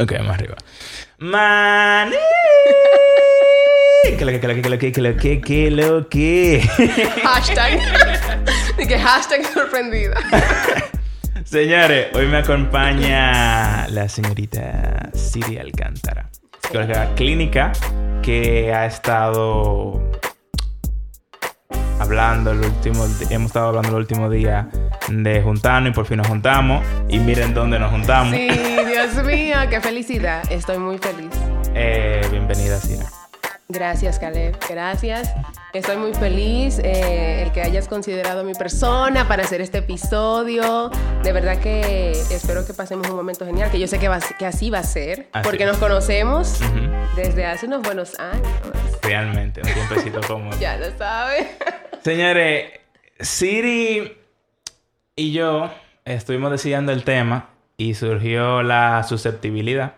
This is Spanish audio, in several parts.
Ok, más arriba. Maní. ¿Qué lo que, qué lo que, qué lo que, qué lo que, qué lo que? Hashtag. que hashtag sorprendida. Señores, hoy me acompaña la señorita Siri Alcántara, psicóloga clínica que ha estado hablando el último hemos estado hablando el último día de juntarnos y por fin nos juntamos y miren dónde nos juntamos. Sí, Dios mío, qué felicidad. Estoy muy feliz. Eh, bienvenida, Siri. Gracias, Caleb. Gracias. Estoy muy feliz eh, el que hayas considerado mi persona para hacer este episodio. De verdad que espero que pasemos un momento genial, que yo sé que, va, que así va a ser, Así porque es. nos conocemos desde hace unos buenos años. Realmente, un tiempecito cómodo. Ya lo sabes. Señores, Siri y yo estuvimos decidiendo el tema y surgió la susceptibilidad.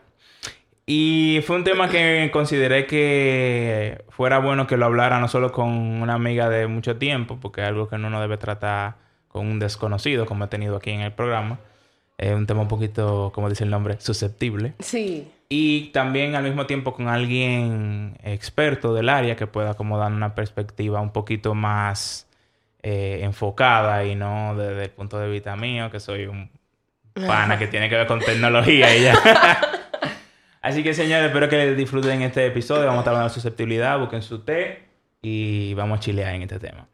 Y fue un tema que consideré que fuera bueno que lo hablara no solo con una amiga de mucho tiempo, porque es algo que uno no debe tratar con un desconocido, como he tenido aquí en el programa. Es un tema un poquito, como dice el nombre, susceptible. Sí. Y también al mismo tiempo con alguien experto del área que pueda como dar una perspectiva un poquito más eh, enfocada y no desde el punto de vista mío, que soy un pana que tiene que ver con tecnología y ya. Así que señores, espero que disfruten este episodio. Vamos a estar hablando de susceptibilidad, busquen su té y vamos a chilear en este tema.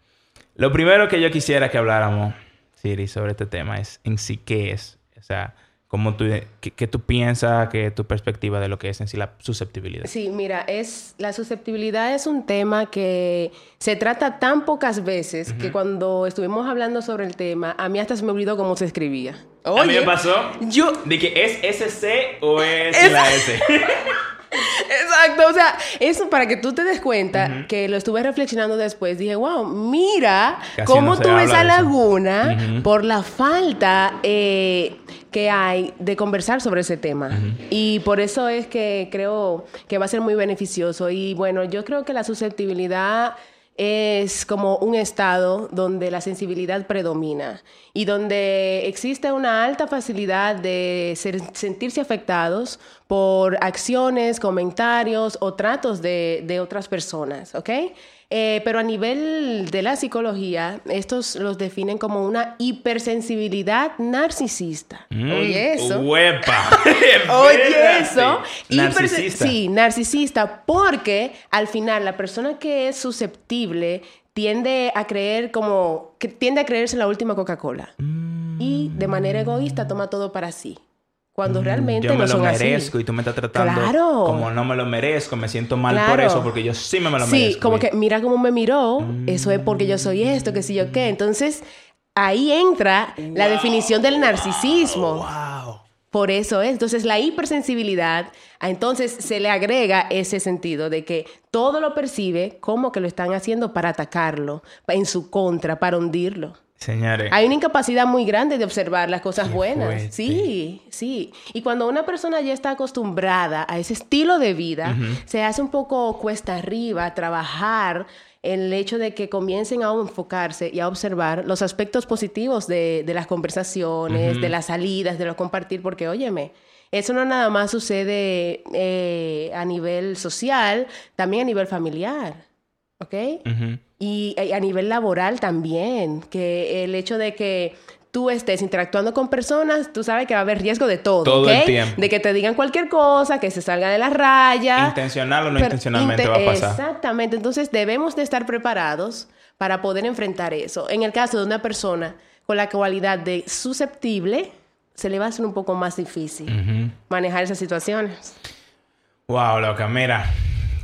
Lo primero que yo quisiera que habláramos, Siri, sobre este tema es en sí qué es. O sea, cómo tú, qué, qué tú piensas, qué es tu perspectiva de lo que es en sí la susceptibilidad. Sí, mira, es la susceptibilidad es un tema que se trata tan pocas veces que cuando estuvimos hablando sobre el tema, a mí hasta se me olvidó cómo se escribía. a mí me pasó yo de que es SC o es, Es- la S. Exacto, o sea, eso para que tú te des cuenta que lo estuve reflexionando después, dije, wow, mira Casi cómo no tuve esa laguna por la falta eh, que hay de conversar sobre ese tema. Y por eso es que creo que va a ser muy beneficioso. Y bueno, yo creo que la susceptibilidad es como un estado donde la sensibilidad predomina y donde existe una alta facilidad de sentirse afectados por acciones, comentarios o tratos de, de otras personas, ¿ok? Eh, pero a nivel de la psicología, estos los definen como una hipersensibilidad narcisista. Oye, eso. Mm, ¡Huepa! Oye, eso. Narcisista. Sí, narcisista, porque al final la persona que es susceptible tiende a creer como, que tiende a creerse la última Coca-Cola. Y de manera egoísta toma todo para sí. Cuando realmente Mm, Yo me no lo merezco así. y tú me estás tratando Claro. como no me lo merezco, me siento mal por eso porque yo sí me, me lo Sí, merezco. como Y- que mira cómo me miró, eso es porque yo soy esto, que si yo qué. Entonces, ahí entra la definición del narcisismo. ¡Wow! Por eso es. Entonces, la hipersensibilidad, a entonces se le agrega ese sentido de que todo lo percibe como que lo están haciendo para atacarlo, en su contra, para hundirlo. Señores, Hay una incapacidad muy grande de observar las cosas Qué buenas. fuerte. Sí, sí. Y cuando una persona ya está acostumbrada a ese estilo de vida, se hace un poco cuesta arriba trabajar el hecho de que comiencen a enfocarse y a observar los aspectos positivos de, de las conversaciones, de las salidas, de lo compartir, porque óyeme, eso no nada más sucede eh, a nivel social, también a nivel familiar. ¿Ok? Y a nivel laboral también, que el hecho de que tú estés interactuando con personas, tú sabes que va a haber riesgo de todo, Todo el tiempo. De que te digan cualquier cosa, que se salga de la raya. intencional o no intencionalmente inte- va a pasar. Exactamente, entonces debemos de estar preparados para poder enfrentar eso. En el caso de una persona con la cualidad de susceptible, se le va a hacer un poco más difícil manejar esas situaciones. Wow, loca, mira.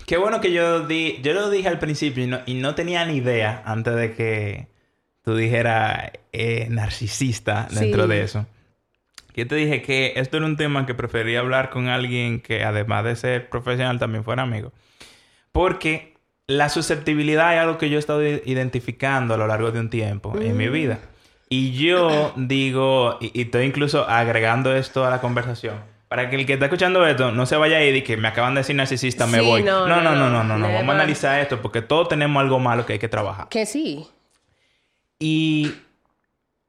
Qué bueno que yo di, yo lo dije al principio y no, y no tenía ni idea antes de que tú dijeras eh, narcisista dentro Sí. de eso. Yo te dije que esto era un tema que prefería hablar con alguien que además de ser profesional también fuera amigo. Porque la susceptibilidad es algo que yo he estado identificando a lo largo de un tiempo en mi vida. Y yo digo, y, y estoy incluso agregando esto a la conversación. Para que el que está escuchando esto no se vaya y que me acaban de decir narcisista, me Sí, voy. no, No, no, no, no, no. Vamos a analizar esto porque todos tenemos algo malo que hay que trabajar. Que sí. Y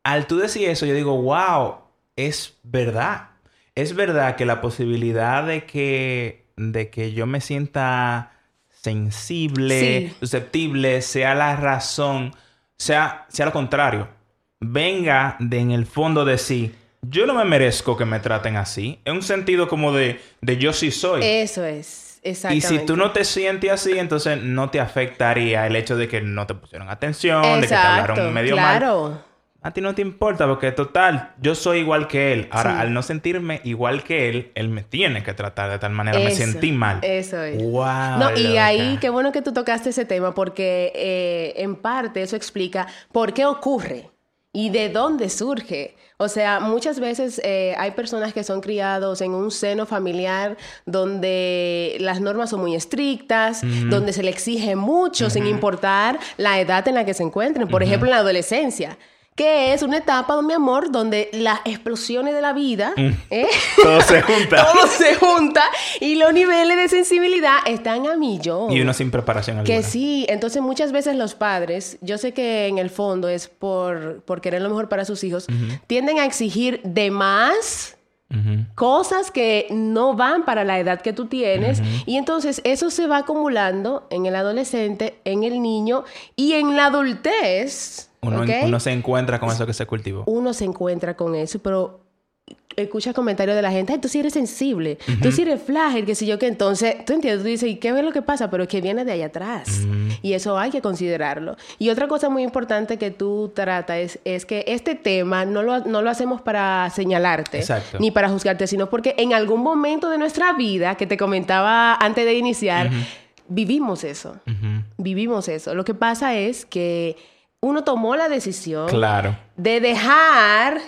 al tú decir eso, yo digo, wow, es verdad. es verdad que la posibilidad de que, de que yo me sienta sensible, susceptible, sea la razón, sea, sea lo contrario, venga de en el fondo de sí. Yo no me merezco que me traten así. En un sentido como de, de yo sí soy. Eso es. Exactamente. Y si tú no te sientes así, entonces no te afectaría el hecho de que no te pusieron atención, de que te hablaron medio claro a ti no te importa porque total, yo soy igual que él. Ahora, al no sentirme igual que él, él me tiene que tratar de tal manera. me sentí mal. Eso es. Wow. No, y ahí, qué bueno que tú tocaste ese tema porque eh, en parte eso explica por qué ocurre y de dónde surge. O sea, muchas veces eh, hay personas que son criados en un seno familiar donde las normas son muy estrictas, donde se le exige mucho sin importar la edad en la que se encuentren. Por ejemplo, en la adolescencia que es una etapa, mi amor, donde las explosiones de la vida, mm. ¿eh? todo se junta. todo se junta y los niveles de sensibilidad están a millón. Y uno sin preparación alguna. Que sí, entonces muchas veces los padres, yo sé que en el fondo es por, por querer lo mejor para sus hijos, tienden a exigir de más. Cosas que no van para la edad que tú tienes y entonces eso se va acumulando en el adolescente, en el niño y en la adultez uno, se encuentra con eso que se cultivó. Uno se encuentra con eso, pero escucha comentarios de la gente, Ay, tú sí eres sensible, tú sí eres frágil, que si yo que entonces, tú entiendes, tú dices, ¿y qué es lo que pasa? Pero es que viene de ahí atrás. Y eso hay que considerarlo. Y otra cosa muy importante que tú tratas es, es que este tema no lo, no lo hacemos para señalarte, ni para juzgarte, sino porque en algún momento de nuestra vida, que te comentaba antes de iniciar, vivimos eso. Vivimos eso. Lo que pasa es que uno tomó la decisión claro. de dejar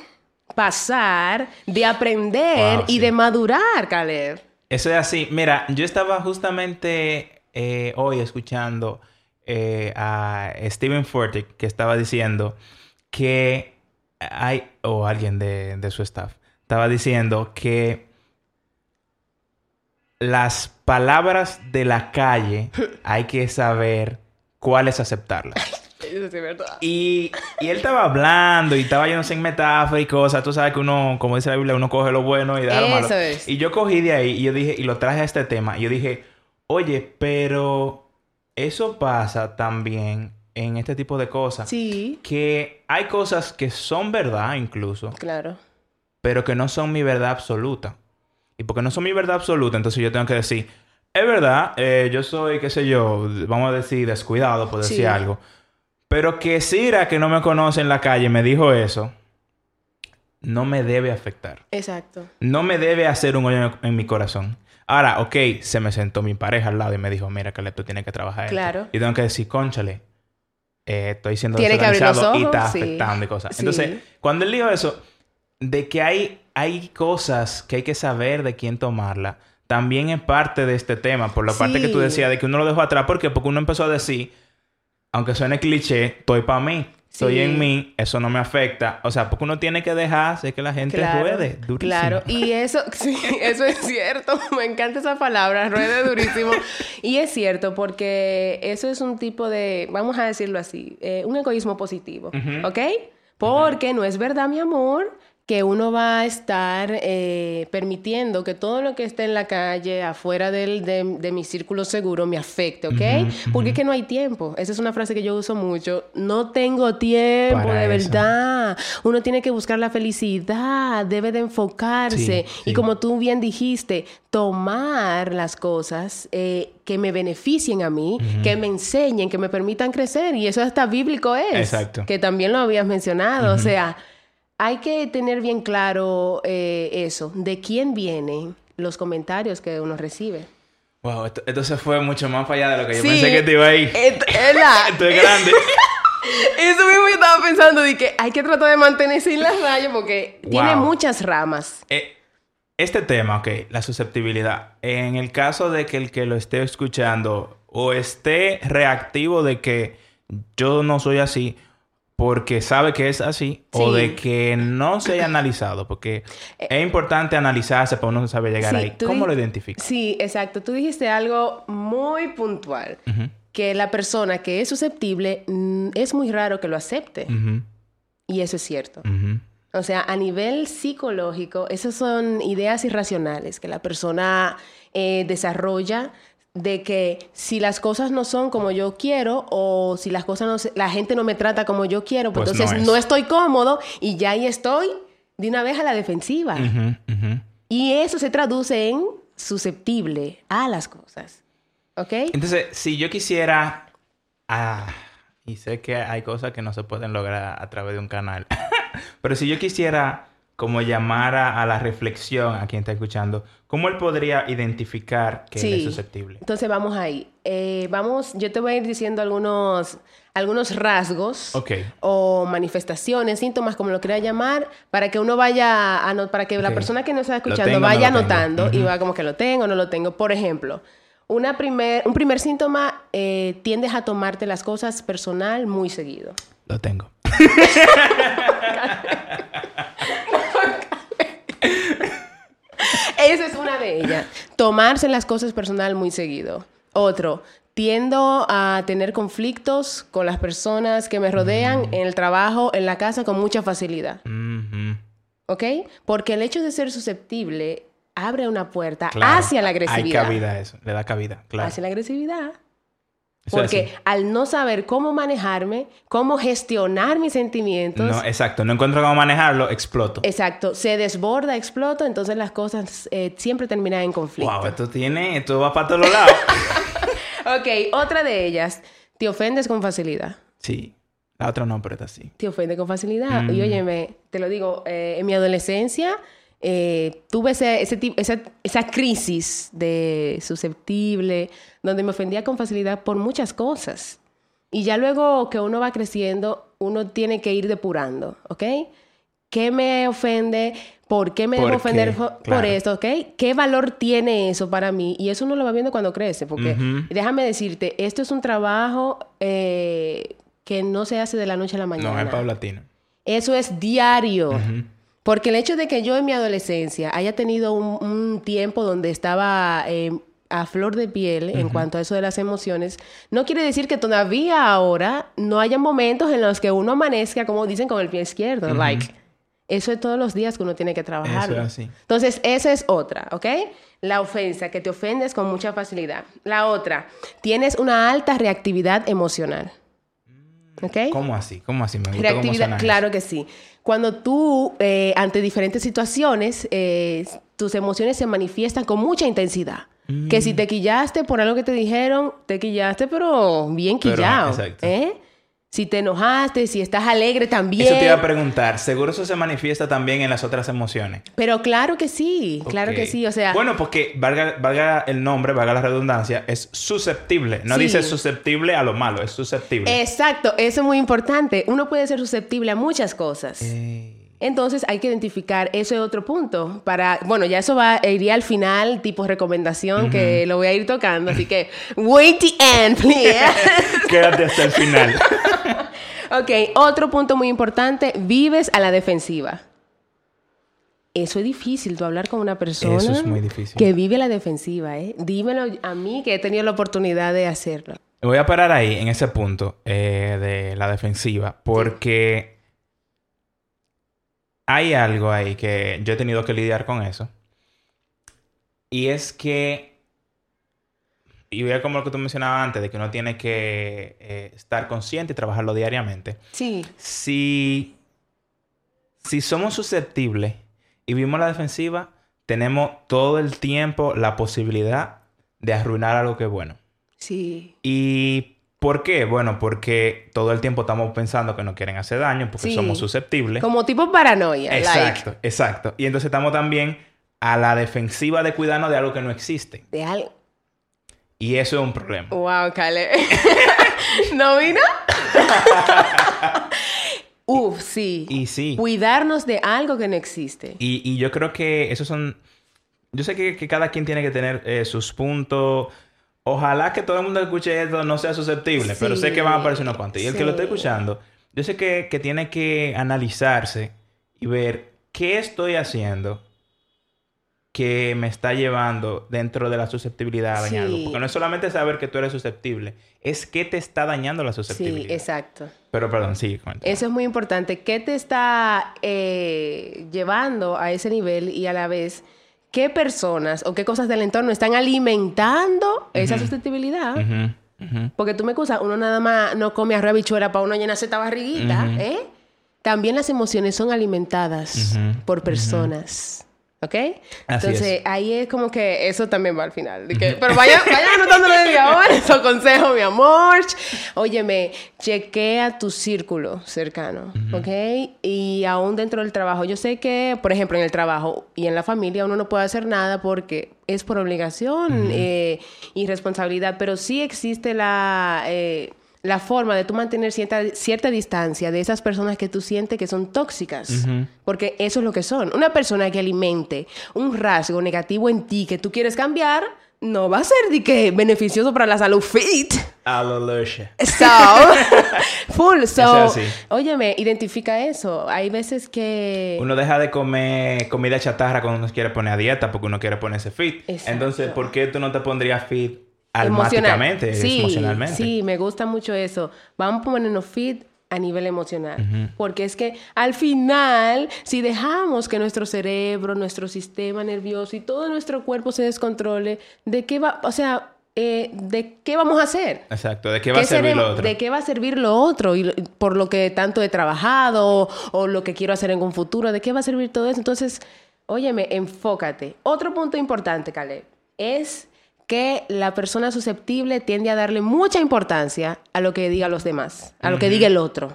pasar, de aprender y de madurar, Caleb. Eso es así. Mira, yo estaba justamente eh, hoy escuchando eh, a Steven Fortick que estaba diciendo que hay, o alguien de, de su staff, estaba diciendo que las palabras de la calle hay que saber cuáles aceptarlas. Y, y él estaba hablando y estaba yéndose en metáfora y cosas. Tú sabes que uno, como dice la Biblia, uno coge lo bueno y da lo malo. Y yo cogí de ahí y yo dije, y lo traje a este tema. Y yo dije, oye, pero eso pasa también en este tipo de cosas. Sí. Que hay cosas que son verdad incluso. Claro. Pero que no son mi verdad absoluta. Y porque no son mi verdad absoluta, entonces yo tengo que decir, es verdad, eh, yo soy, qué sé yo, vamos a decir, descuidado por decir algo. Pero que Sira, que no me conoce en la calle, me dijo eso, no me debe afectar. Exacto. No me debe hacer un hoyo en mi corazón. Ahora, ok, se me sentó mi pareja al lado y me dijo, mira, que tú tienes que trabajar. Claro. Y tengo que decir, conchale, eh, estoy siendo Tiene que abrir los ojos, y está afectando y cosas. Entonces, cuando él dijo eso, de que hay, hay cosas que hay que saber de quién tomarla, también es parte de este tema, por la parte que tú decías de que uno lo dejó atrás. ¿Por qué? Porque uno empezó a decir aunque suene cliché, estoy para mí. Estoy en mí, eso no me afecta. O sea, porque uno tiene que dejar que la gente ruede durísimo. Claro, y eso, sí, eso es cierto. Me encanta esa palabra, ruede durísimo. y es cierto, porque eso es un tipo de, vamos a decirlo así, eh, un egoísmo positivo, ¿ok? Porque no es verdad, mi amor, que uno va a estar eh, permitiendo que todo lo que esté en la calle, afuera del, de, mi círculo seguro, me afecte, ¿ok? Porque es que no hay tiempo. Esa es una frase que yo uso mucho. No tengo tiempo, de verdad. Uno tiene que buscar la felicidad, debe de enfocarse. Y como tú bien dijiste, tomar las cosas eh, que me beneficien a mí, que me enseñen, que me permitan crecer. Y eso hasta bíblico es. Exacto. Que también lo habías mencionado. O sea hay que tener bien claro eh, eso, de quién vienen los comentarios que uno recibe. Wow, esto, se fue mucho más para allá de lo que yo pensé que te iba a ir. La... esto es grande. Eso mismo yo estaba pensando de que hay que tratar de mantenerse en las rayas porque tiene muchas ramas. Eh, este tema, ok, la susceptibilidad. En el caso de que el que lo esté escuchando o esté reactivo de que yo no soy así, porque sabe que es así o de que no se haya analizado, porque eh, es importante analizarse para uno saber llegar ahí. ¿Cómo lo identifica? Sí, exacto. Tú dijiste algo muy puntual, que la persona que es susceptible mm, es muy raro que lo acepte. Y eso es cierto. O sea, a nivel psicológico, esas son ideas irracionales que la persona eh, desarrolla de que si las cosas no son como yo quiero o si las cosas no la gente no me trata como yo quiero, pues, Pues entonces no no, es. estoy cómodo y ya ahí estoy de una vez a la defensiva. Y eso se traduce en susceptible a las cosas. ¿Ok? Entonces, si yo quisiera... Ah, y sé que hay cosas que no se pueden lograr a través de un canal. Pero si yo quisiera como llamar a, la reflexión a quien está escuchando, ¿cómo él podría identificar que él es susceptible? Entonces vamos ahí. Eh, vamos, yo te voy a ir diciendo algunos, algunos rasgos Ok. o manifestaciones, síntomas, como lo quiera llamar, para que uno vaya, a no- para que la persona que nos está escuchando tengo no vaya tengo. anotando y va como que lo tengo o no lo tengo. Por ejemplo, una primer, un primer síntoma, eh, tiendes a tomarte las cosas personal muy seguido. Lo tengo. Esa es una de ellas. Tomarse las cosas personal muy seguido. Otro, tiendo a tener conflictos con las personas que me rodean en el trabajo, en la casa, con mucha facilidad. ¿Ok? Porque el hecho de ser susceptible abre una puerta Claro. hacia la agresividad. Hay cabida eso. Le da cabida, claro. Hacia la agresividad. Es Porque al no saber cómo manejarme, cómo gestionar mis sentimientos, No, exacto. No encuentro cómo manejarlo, exploto. exacto, se desborda, exploto, entonces las cosas eh, siempre terminan en conflicto. Wow, esto tiene... Esto va para todos los lados. Ok, otra de ellas, te ofendes con facilidad. sí. La otra no, pero está así. Te ofende con facilidad. Mm. Y óyeme, te lo digo, eh, en mi adolescencia eh, tuve ese, ese esa, esa crisis de susceptible, donde me ofendía con facilidad por muchas cosas. Y ya luego que uno va creciendo, uno tiene que ir depurando, ¿ok? ¿Qué me ofende? ¿Por qué me ¿Por dejo ofender qué? por Claro. esto? ¿Ok? ¿Qué valor tiene eso para mí? Y eso uno lo va viendo cuando crece, porque déjame decirte, esto es un trabajo eh, que no se hace de la noche a la mañana. No, es paulatino. Eso es diario. Ujú. Porque el hecho de que yo en mi adolescencia haya tenido un, un tiempo donde estaba eh, a flor de piel en cuanto a eso de las emociones, no quiere decir que todavía ahora no haya momentos en los que uno amanezca, como dicen, con el pie izquierdo. Like, eso es todos los días que uno tiene que trabajar. Eso es así. Entonces, esa es otra, ¿ok? La ofensa, que te ofendes con mucha facilidad. La otra, tienes una alta reactividad emocional. ¿Ok? ¿Cómo así? ¿Cómo así? Me gusta cómo Reactividad, suena claro que sí. Cuando tú, eh, ante diferentes situaciones, eh, tus emociones se manifiestan con mucha intensidad. Que Mm. si te quillaste por algo que te dijeron, te quillaste, pero bien Pero, quillado. exacto. ¿eh? Si te enojaste, si estás alegre también. Eso te iba a preguntar. Seguro eso se manifiesta también en las otras emociones. Pero claro que sí, claro que sí. O sea, Bueno, porque valga, valga el nombre, valga la redundancia, es susceptible. No Sí. dice susceptible a lo malo, es susceptible. exacto, eso es muy importante. Uno puede ser susceptible a muchas cosas. Eh, Entonces hay que identificar, eso es otro punto. Para, bueno, ya eso va, iría al final, tipo recomendación, que lo voy a ir tocando. Así que, wait the end, please. Quédate hasta el final. ok, otro punto muy importante, vives a la defensiva. Eso es difícil, tú hablar con una persona Eso es muy difícil. que vive a la defensiva, ¿eh? Dímelo a mí que he tenido la oportunidad de hacerlo. Voy a parar ahí, en ese punto eh, de la defensiva, porque hay algo ahí que yo he tenido que lidiar con eso. Y es que, y vea como lo que tú mencionabas antes, de que uno tiene que eh, estar consciente y trabajarlo diariamente. Sí, Si, si somos susceptibles y vimos la defensiva, tenemos todo el tiempo la posibilidad de arruinar algo que es bueno. sí. ¿Y por qué? Bueno, porque todo el tiempo estamos pensando que nos quieren hacer daño porque Sí. somos susceptibles. Como tipo paranoia. like. Exacto, exacto. Y entonces estamos también a la defensiva de cuidarnos de algo que no existe. De algo. Y eso es un problema. Wow, Cale. ¿No vino? Uf, sí. Y sí. Cuidarnos de algo que no existe. Y, y yo creo que esos son... Yo sé que, que cada quien tiene que tener eh, sus puntos. Ojalá que todo el mundo que escuche esto no sea susceptible, pero sé que van a aparecer unos cuantos. Y el que lo esté Sí. escuchando, yo sé que, que tiene que analizarse y ver qué estoy haciendo que me está llevando dentro de la susceptibilidad a dañar algo? Sí. Porque no es solamente saber que tú eres susceptible, es que te está dañando la Sí, susceptibilidad. exacto. Pero perdón, sí, cuenta. Eso es muy importante. ¿Qué te está eh, llevando a ese nivel y a la vez qué personas o qué cosas del entorno están alimentando esa susceptibilidad? Ujú. Porque tú me excusas, uno nada más no come arroz habichuela para uno llenarse esta barriguita, ¿eh? También las emociones son alimentadas por personas. ¿Ok? Así Entonces, es. ahí es como que eso también va al final. que- pero vaya, vaya anotándolo desde ahora, esos consejos, mi amor. Óyeme, chequea tu círculo cercano, ¿ok? Y aún dentro del trabajo. Yo sé que, por ejemplo, en el trabajo y en la familia uno no puede hacer nada porque es por obligación eh, y responsabilidad, pero sí existe la... eh, la forma de tú mantener cierta, cierta distancia de esas personas que tú sientes que son tóxicas. Porque eso es lo que son. Una persona que alimente un rasgo negativo en ti que tú quieres cambiar, no va a ser de que beneficioso para la salud fit. Aleluya. So, full. So, así. óyeme, identifica eso. Hay veces que... Uno deja de comer comida chatarra cuando uno quiere poner a dieta porque uno quiere ponerse fit. Exacto. Entonces, ¿por qué tú no te pondrías fit emocional. almáticamente, Sí, emocionalmente? Sí, me gusta mucho eso. Vamos a ponernos fit a nivel emocional. Porque es que al final, si dejamos que nuestro cerebro, nuestro sistema nervioso y todo nuestro cuerpo se descontrole, ¿de qué va? O sea, eh, ¿de qué vamos a hacer? Exacto. ¿De qué va a servir seremos- lo otro? ¿De qué va a servir lo otro? Y por lo que tanto he trabajado o lo que quiero hacer en un futuro, ¿de qué va a servir todo eso? Entonces, óyeme, enfócate. Otro punto importante, Caleb, es que la persona susceptible tiende a darle mucha importancia a lo que diga los demás, a lo que diga el otro,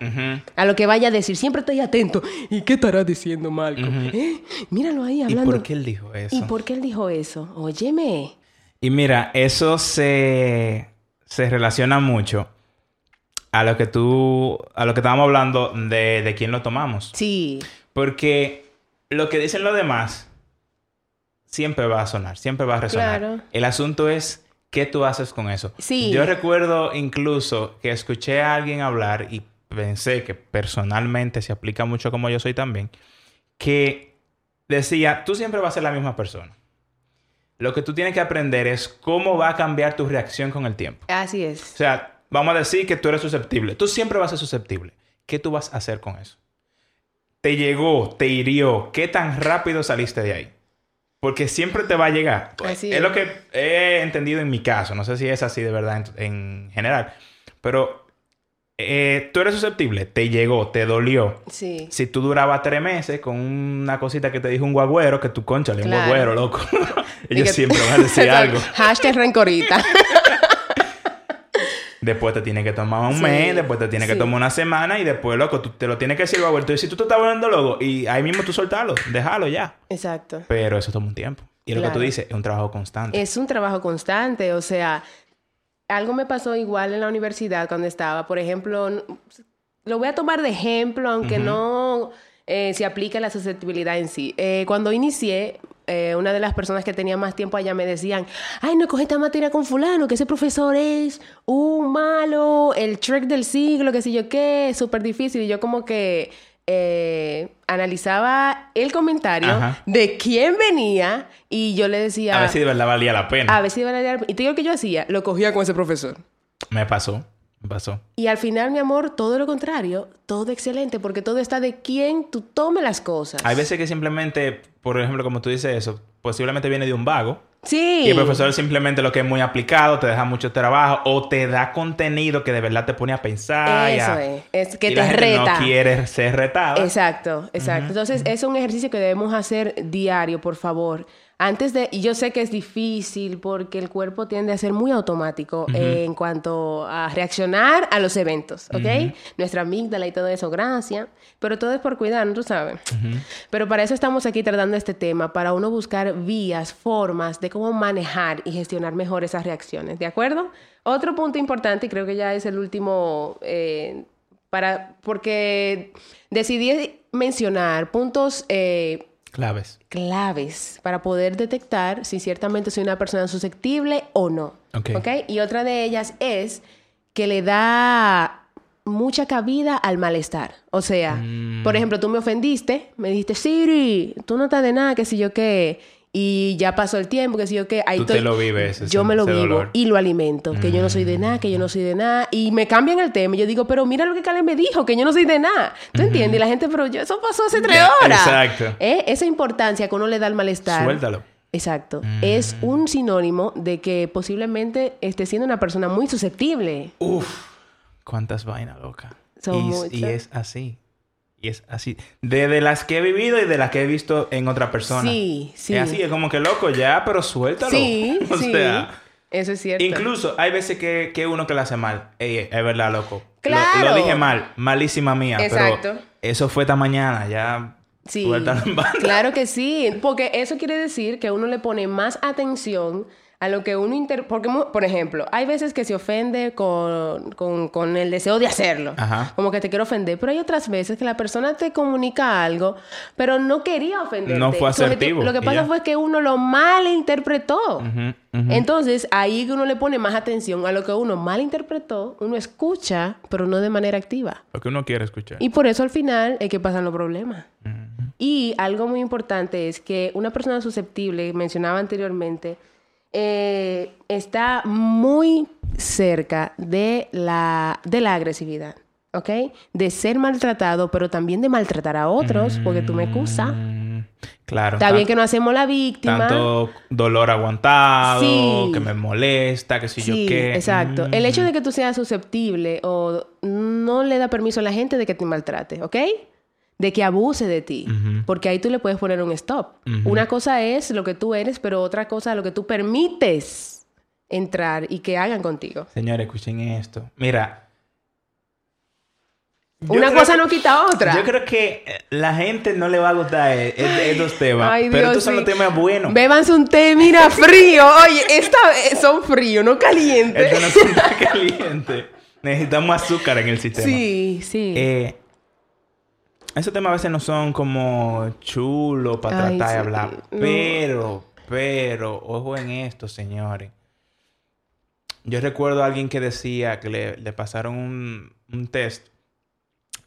a lo que vaya a decir. Siempre estoy atento. ¿Y qué estará diciendo Malcolm? ¿Eh? Míralo ahí ¿Y hablando. por qué él dijo eso? ¿Y por qué él dijo eso? Óyeme. Y mira, eso se, se relaciona mucho a lo que tú, a lo que estábamos hablando de, de quién lo tomamos. Sí, Porque lo que dicen los demás siempre va a sonar, siempre va a resonar. Claro. El asunto es qué tú haces con eso. Sí. Yo recuerdo incluso que escuché a alguien hablar y pensé que personalmente se aplica mucho como yo soy también, que decía, tú siempre vas a ser la misma persona. Lo que tú tienes que aprender es cómo va a cambiar tu reacción con el tiempo. así O es. sea, vamos a decir que tú eres susceptible. Tú siempre vas a ser susceptible. ¿Qué tú vas a hacer con eso? Te llegó, te hirió. ¿Qué tan rápido saliste de ahí? Porque siempre te va a llegar. Así es es. lo que he entendido en mi caso. No sé si es así de verdad en, en general. Pero eh, tú eres susceptible. Te llegó, te dolió. Sí. Si tú durabas tres meses con una cosita que te dijo un guagüero, que tú conchale, un Claro. guagüero, loco. Y Ellos que- siempre van a decir algo. Hashtag rencorita. Después te tiene que tomar un Sí, mes, después te tiene que tomar una semana y después, loco, tú te lo tienes que decir, guagüero. Tú dices, tú te estás volviendo loco y ahí mismo tú soltalo, déjalo ya. Exacto. Pero eso toma un tiempo. Y lo que tú dices es un trabajo constante. Es un trabajo constante, o sea, algo me pasó igual en la universidad cuando estaba, por ejemplo, lo voy a tomar de ejemplo, aunque no eh, se aplique a la susceptibilidad en sí. Eh, cuando inicié, eh, una de las personas que tenía más tiempo allá me decían, ay, no coge esta materia con fulano, que ese profesor es un malo, el trick del siglo, qué sé yo qué, súper difícil. Y yo como que eh, analizaba el comentario Ajá. de quién venía y yo le decía... A ver si de verdad valía la pena. A ver si iban a leer. Y te digo que yo hacía, lo cogía con ese profesor. Me pasó, me pasó. Y al final, mi amor, todo lo contrario, todo excelente, porque todo está de quién tú tomes las cosas. Hay veces que simplemente, por ejemplo, como tú dices eso, posiblemente viene de un vago. Sí. Y el profesor simplemente lo que es muy aplicado, te deja mucho trabajo o te da contenido que de verdad te pone a pensar. Eso a- es, es que y te la gente reta. no quiere ser retada. Exacto, exacto. Entonces, es un ejercicio que debemos hacer diario, por favor. Antes de, y yo sé que es difícil porque el cuerpo tiende a ser muy automático eh, en cuanto a reaccionar a los eventos, ¿ok? Nuestra amígdala y todo eso, gracias. Pero todo es por cuidar, tú sabes. Pero para eso estamos aquí tratando este tema, para uno buscar vías, formas de cómo manejar y gestionar mejor esas reacciones, ¿de acuerdo? Otro punto importante, y creo que ya es el último eh, para porque decidí mencionar puntos eh, Claves. claves para poder detectar si ciertamente soy una persona susceptible o no. Ok. Y otra de ellas es que le da mucha cabida al malestar. O sea, Mm. por ejemplo, tú me ofendiste, me dijiste, Siri, tú no estás de nada, que si yo qué. Y ya pasó el tiempo, que si yo que ahí Tú estoy- te lo vives, ese- Yo me lo vivo dolor. y lo alimento, que yo no soy de nada, que yo no soy de nada y me cambian el tema y yo digo, pero mira lo que Kalen me dijo, que yo no soy de nada. ¿Tú entiendes? Y la gente, pero yo, eso pasó hace tres horas. exacto. ¿Eh? Esa importancia que uno le da al malestar. Suéltalo. Exacto. Es un sinónimo de que posiblemente esté siendo una persona muy susceptible. Uf, cuántas vainas, loca. Son y, es así. Y es así. De, de las que he vivido y de las que he visto en otra persona. Sí, sí. Es así, es como que loco, ya, pero suéltalo. Sí, o sí. sea, Eso es cierto. incluso hay veces que, que uno que la hace mal. Ey, es verdad, loco. Lo- Claro. Lo, dije mal, malísima mía. Exacto. Pero eso fue esta mañana, ya. Sí, Suéltalo en banda. claro que sí, porque eso quiere decir que uno le pone más atención a lo que uno inter... Porque, por ejemplo, hay veces que se ofende con, con, con el deseo de hacerlo. Ajá. Como que te quiero ofender. Pero hay otras veces que la persona te comunica algo, pero no quería ofenderte. No fue asertivo, Lo que pasa fue que uno lo malinterpretó. Ujú. Entonces, ahí que uno le pone más atención a lo que uno malinterpretó, uno escucha, pero no de manera activa. Lo que uno quiere escuchar. Y por eso al final es que pasan los problemas. Y algo muy importante es que una persona susceptible, mencionaba anteriormente, eh, está muy cerca de la, de la agresividad, ¿ok? De ser maltratado, pero también de maltratar a otros, porque tú me excusas. Mm, claro. Está bien que no hacemos la víctima. Tanto dolor aguantado, Sí. que me molesta, que si Sí, yo qué. exacto. Mm. El hecho de que tú seas susceptible o no le da permiso a la gente de que te maltrate, ¿ok? De que abuse de ti. Porque ahí tú le puedes poner un stop. Una cosa es lo que tú eres, pero otra cosa es lo que tú permites entrar y que hagan contigo. Señores, escuchen esto. Mira. yo Una cosa que- no quita otra. Yo creo que eh, la gente no le va a gustar eh, eh, estos temas. Ay, pero Dios, estos son sí. los temas buenos. Bébanse un té, mira, frío. Oye, esta eh, son fríos, no calientes. Estos no son calientes. Necesitamos azúcar en el sistema. Sí, sí. Eh, esos temas a veces no son como chulos para tratar de hablar. no. Pero, pero, ojo en esto, señores. Yo recuerdo a alguien que decía que le, le pasaron un, un test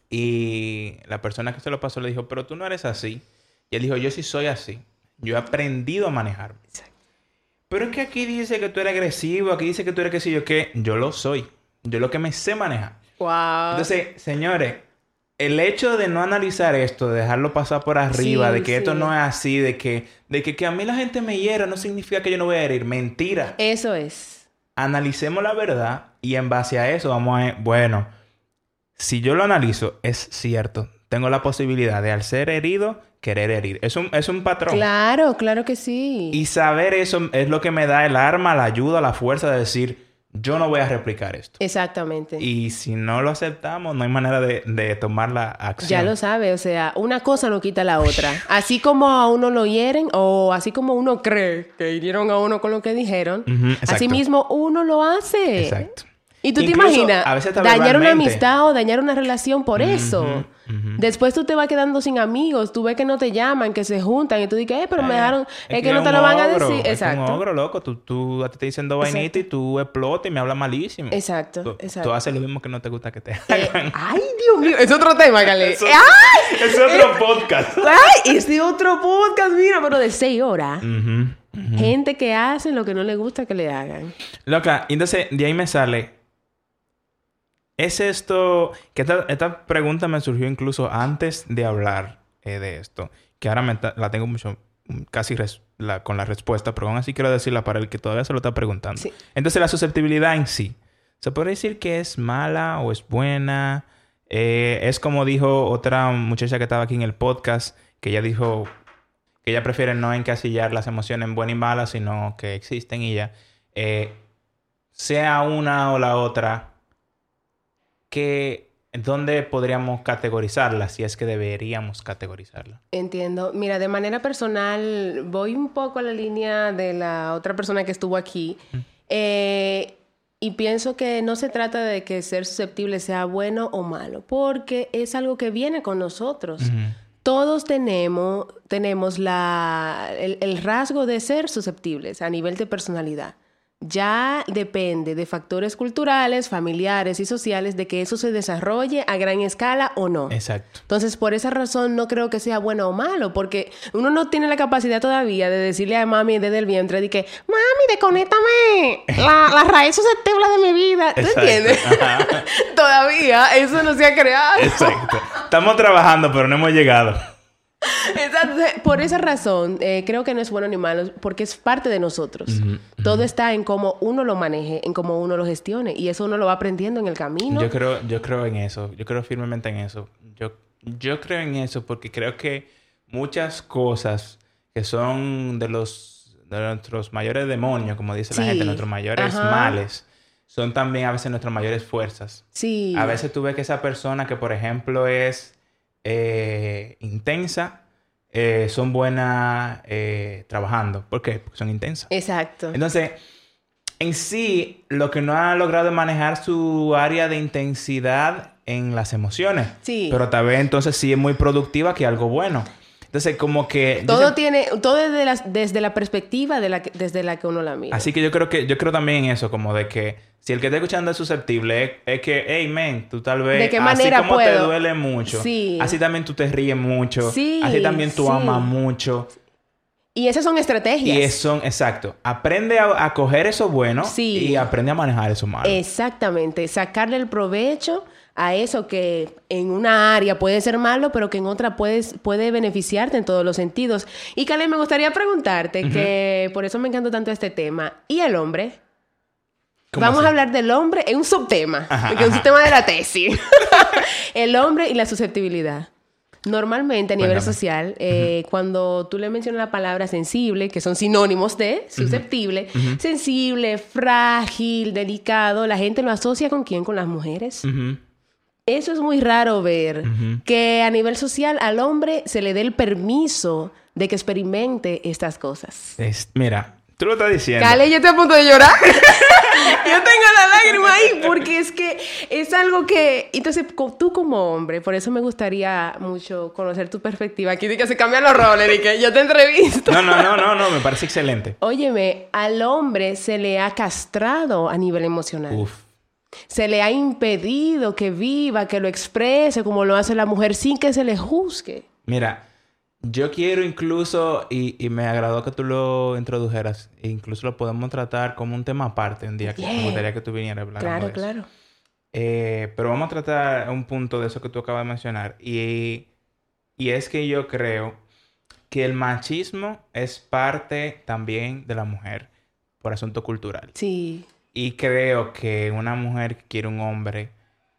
y la persona que se lo pasó le dijo, pero tú no eres así. Y él dijo, yo sí soy así. Yo he aprendido a manejarme. Pero es que aquí dice que tú eres agresivo, aquí dice que tú eres que sí yo qué. Yo lo soy. Yo lo que me sé manejar. wow. Entonces, señores, el hecho de no analizar esto, de dejarlo pasar por arriba, Sí, de que esto no es así, de que, de que, que a mí la gente me hiera, no significa que yo no voy a herir. Mentira. Eso es. Analicemos la verdad y en base a eso vamos a... Bueno, si yo lo analizo, es cierto. Tengo la posibilidad de al ser herido, querer herir. Es un, es un patrón. Claro, claro que sí. Y saber eso es lo que me da el arma, la ayuda, la fuerza de decir, yo no voy a replicar esto. Exactamente. Y si no lo aceptamos, no hay manera de, de tomar la acción. Ya lo sabe, o sea, una cosa no quita la otra. Así como a uno lo hieren o así como uno cree que hirieron a uno con lo que dijeron, así mismo uno lo hace. Exacto. Y tú Incluso, te imaginas a veces hasta dañar una amistad o dañar una relación por eso. Después tú te vas quedando sin amigos, tú ves que no te llaman, que se juntan y tú dices, eh, pero me dejaron, es, que, no te lo van a decir. Es Exacto. un ogro, loco. Tú, tú a ti te dicen dos vainitas y tú explotas y me hablas malísimo. Exacto, Tú, exacto. tú haces lo mismo que no te gusta que te Eh, hagan. ay, Dios mío, es otro tema, Gale. Eso- ¡Ay! es otro podcast. ¡Ay! Este otro podcast, mira, pero de seis horas. Gente que hace lo que no le gusta que le hagan. Loca, y entonces de ahí me sale. ¿Es esto? Que esta, esta pregunta me surgió incluso antes de hablar eh, de esto. Que ahora me la tengo mucho, casi res- la- con la respuesta, pero aún así quiero decirla para el que todavía se lo está preguntando. Sí. Entonces, la susceptibilidad en sí. ¿Se puede decir que es mala o es buena? Eh, es como dijo otra muchacha que estaba aquí en el podcast, que ella dijo que ella prefiere no encasillar las emociones en buena y mala, sino que existen y ya. Eh, sea una o la otra, que ¿dónde podríamos categorizarla? Si es que deberíamos categorizarla. Entiendo. Mira, de manera personal, voy un poco a la línea de la otra persona que estuvo aquí. Eh, y pienso que no se trata de que ser susceptible sea bueno o malo, porque es algo que viene con nosotros. Todos tenemos, tenemos la, el, el rasgo de ser susceptibles a nivel de personalidad. Ya depende de factores culturales, familiares y sociales de que eso se desarrolle a gran escala o no. Exacto. Entonces, por esa razón no creo que sea bueno o malo, porque uno no tiene la capacidad todavía de decirle a mami desde el vientre de que, mami, desconéctame la, la raíz susceptible de mi vida. ¿Tú Exacto. entiendes? Todavía eso no se ha creado. Exacto. Estamos trabajando, pero no hemos llegado. Exacto. Por esa razón, eh, creo que no es bueno ni malo, porque es parte de nosotros. Todo está en cómo uno lo maneje, en cómo uno lo gestione, y eso uno lo va aprendiendo en el camino. Yo creo, yo creo en eso. Yo creo firmemente en eso. Yo, yo creo en eso porque creo que muchas cosas que son de los de nuestros mayores demonios, como dice la gente, nuestros mayores Ajá. males, son también a veces nuestras mayores fuerzas. Sí. A veces tú ves que esa persona que, por ejemplo, es eh, intensa, eh, son buenas eh, trabajando. ¿Por qué? Porque son intensas. Exacto. Entonces, en sí, lo que no ha logrado es manejar su área de intensidad en las emociones. Sí. Pero tal vez entonces sí es muy productiva que algo bueno. Entonces, como que... Todo tiene, todo desde la, desde la perspectiva de la que- desde la que uno la mira. Así que yo creo que... Yo creo también eso, como de que... Si el que está escuchando es susceptible, es, es que, hey, men, tú tal vez... ¿De qué así manera como te duele mucho. Sí. Así también tú te ríes mucho. Sí, Así también tú sí. amas mucho. Y esas son estrategias. Y es- son... Exacto. Aprende a, a coger eso bueno. Sí. Y aprende a manejar eso malo. Exactamente, sacarle el provecho a eso que en una área puede ser malo, pero que en otra puedes, puede beneficiarte en todos los sentidos. Y Kale, me gustaría preguntarte, que por eso me encanta tanto este tema, ¿y el hombre? ¿Cómo Vamos así? a hablar del hombre, es un subtema, Ajá, porque es un subtema de la tesis. el hombre y la susceptibilidad. Normalmente a nivel Cuéntame. social, eh, cuando tú le mencionas la palabra sensible, que son sinónimos de susceptible, sensible, frágil, delicado, la gente lo asocia con quién? Con las mujeres. Eso es muy raro ver, que a nivel social al hombre se le dé el permiso de que experimente estas cosas. Es- mira, tú lo estás diciendo. Cale, yo estoy a punto de llorar. yo tengo la lágrima ahí porque es que es algo que... Entonces, tú como hombre, por eso me gustaría mucho conocer tu perspectiva. Aquí de que se cambian los roles, de que yo te entrevisto. No, no, no, no, no, me parece excelente. Óyeme, al hombre se le ha castrado a nivel emocional. Uf. Se le ha impedido que viva, que lo exprese como lo hace la mujer sin que se le juzgue. Mira, yo quiero incluso, y, y me agradó que tú lo introdujeras, e incluso lo podemos tratar como un tema aparte un día que me gustaría que tú vinieras a hablar Claro, de eso. claro. Eh, pero vamos a tratar un punto de eso que tú acabas de mencionar. Y, y es que yo creo que el machismo es parte también de la mujer por asunto cultural. Sí, Y creo que una mujer que quiere un hombre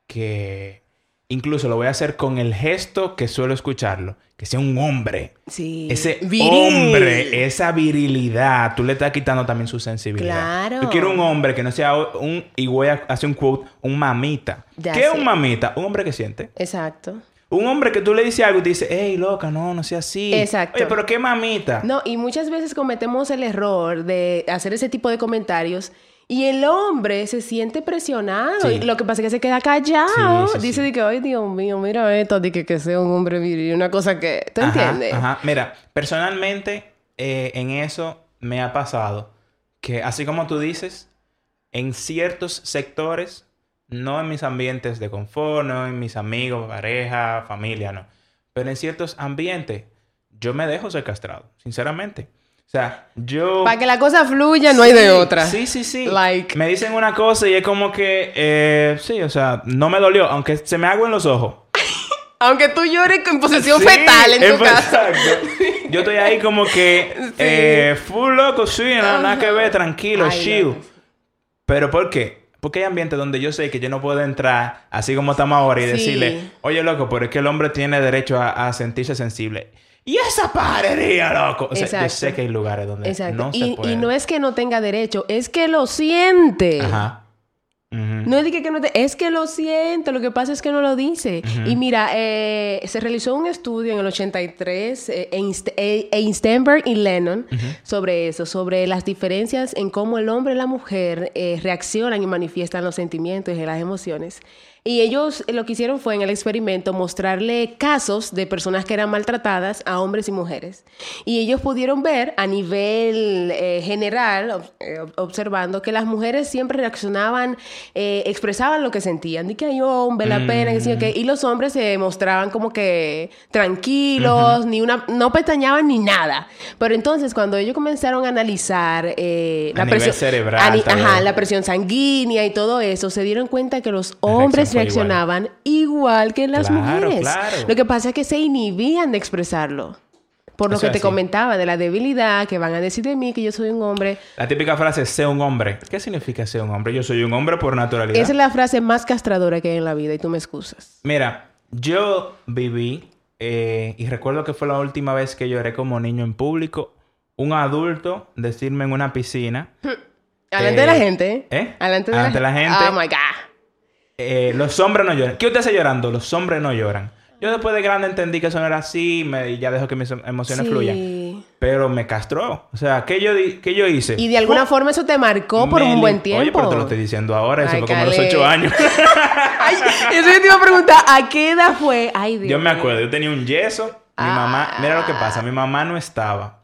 que incluso lo voy a hacer con el gesto que suelo escucharlo, que sea un hombre. sí. Ese Viril. hombre, esa virilidad, tú le estás quitando también su sensibilidad. Claro. Yo quiero un hombre que no sea un, y voy a hacer un quote, un mamita. Ya ¿Qué es un mamita? Un hombre que siente. Exacto. Un hombre que tú le dices algo y te dice, hey, loca, no, no sea así. Exacto. Oye, pero qué mamita. No, y muchas veces cometemos el error de hacer ese tipo de comentarios y el hombre se siente presionado. Sí. Y lo que pasa es que se queda callado. Sí, sí, Dice de que, ay, Dios mío, mira esto, de que, que sea un hombre viril. Una cosa que... ¿Tú Ajá, entiendes? Ajá. Mira, personalmente, eh, en eso me ha pasado que, así como tú dices, en ciertos sectores, no en mis ambientes de confort, no en mis amigos, pareja, familia, no. Pero en ciertos ambientes, yo me dejo ser castrado, sinceramente. O sea, yo... Para que la cosa fluya, no hay de otra. Sí, sí, sí. Like. Me dicen una cosa y es como que, eh, sí, o sea, no me dolió, aunque se me hago en los ojos. Aunque tú llores con posesión Sí, fetal en tu casa. exacto. Yo estoy ahí como que, Sí. eh, full loco, sí, nada, nada que ver, tranquilo, Ay, chill. Pero ¿por qué? Porque hay ambientes donde yo sé que yo no puedo entrar así como estamos ahora y Sí. decirle, oye, loco, pero es que el hombre tiene derecho a, a sentirse sensible. Y esa parería, loco. O sea, yo sé que hay lugares donde Exacto. no se y, puede. y no es que no tenga derecho, es que lo siente. Ajá. Ujú. No es que, que no te... Es que lo siento, lo que pasa es que no lo dice. Y mira, eh, se realizó un estudio en el 83 eh, en St- eh, en Stenberg y Lennon sobre eso, sobre las diferencias en cómo el hombre y la mujer eh, reaccionan y manifiestan los sentimientos y las emociones. Y ellos eh, lo que hicieron fue en el experimento mostrarle casos de personas que eran maltratadas a hombres y mujeres. Y ellos pudieron ver a nivel eh, general, ob- eh, ob- observando que las mujeres siempre reaccionaban, eh, expresaban lo que sentían. Di que hay hombre, la pena, que sí, o qué. Y los hombres se mostraban como que tranquilos, ni una, no pestañaban ni nada. Pero entonces cuando ellos comenzaron a analizar eh, A nivel cerebral, tal ajá, la presión sanguínea y todo eso, se dieron cuenta que los hombres. Reaccionaban igual. que las Claro, mujeres. claro. Lo que pasa es que se inhibían de expresarlo. Por lo Eso que te así. comentaba, de la debilidad, que van a decir de mí que yo soy un hombre. La típica frase, sé un hombre. ¿Qué significa ser un hombre? Yo soy un hombre por naturalidad. Esa es la frase más castradora que hay en la vida y tú me excusas. Mira, yo viví eh, y recuerdo que fue la última vez que lloré como niño en público. Un adulto decirme en una piscina, Alante de la gente. ¿eh? Alante de, Alante de la gente. Oh my God. Eh, los hombres no lloran. ¿Qué usted está llorando? Los hombres no lloran. Yo después de grande entendí que eso no era así me- y ya dejo que mis emociones Sí. fluyan. Pero me castró. O sea, ¿qué yo, qué yo hice? Y de alguna ¡Pum! forma eso te marcó por un buen tiempo. Oye, pero te lo estoy diciendo ahora. Eso Ay, fue como a los ocho años. Ay, eso yo te iba a preguntar, ¿a qué edad fue? Ay, Dios Yo me acuerdo, yo tenía un yeso. Mi Ah. mamá, mira lo que pasa, mi mamá no estaba.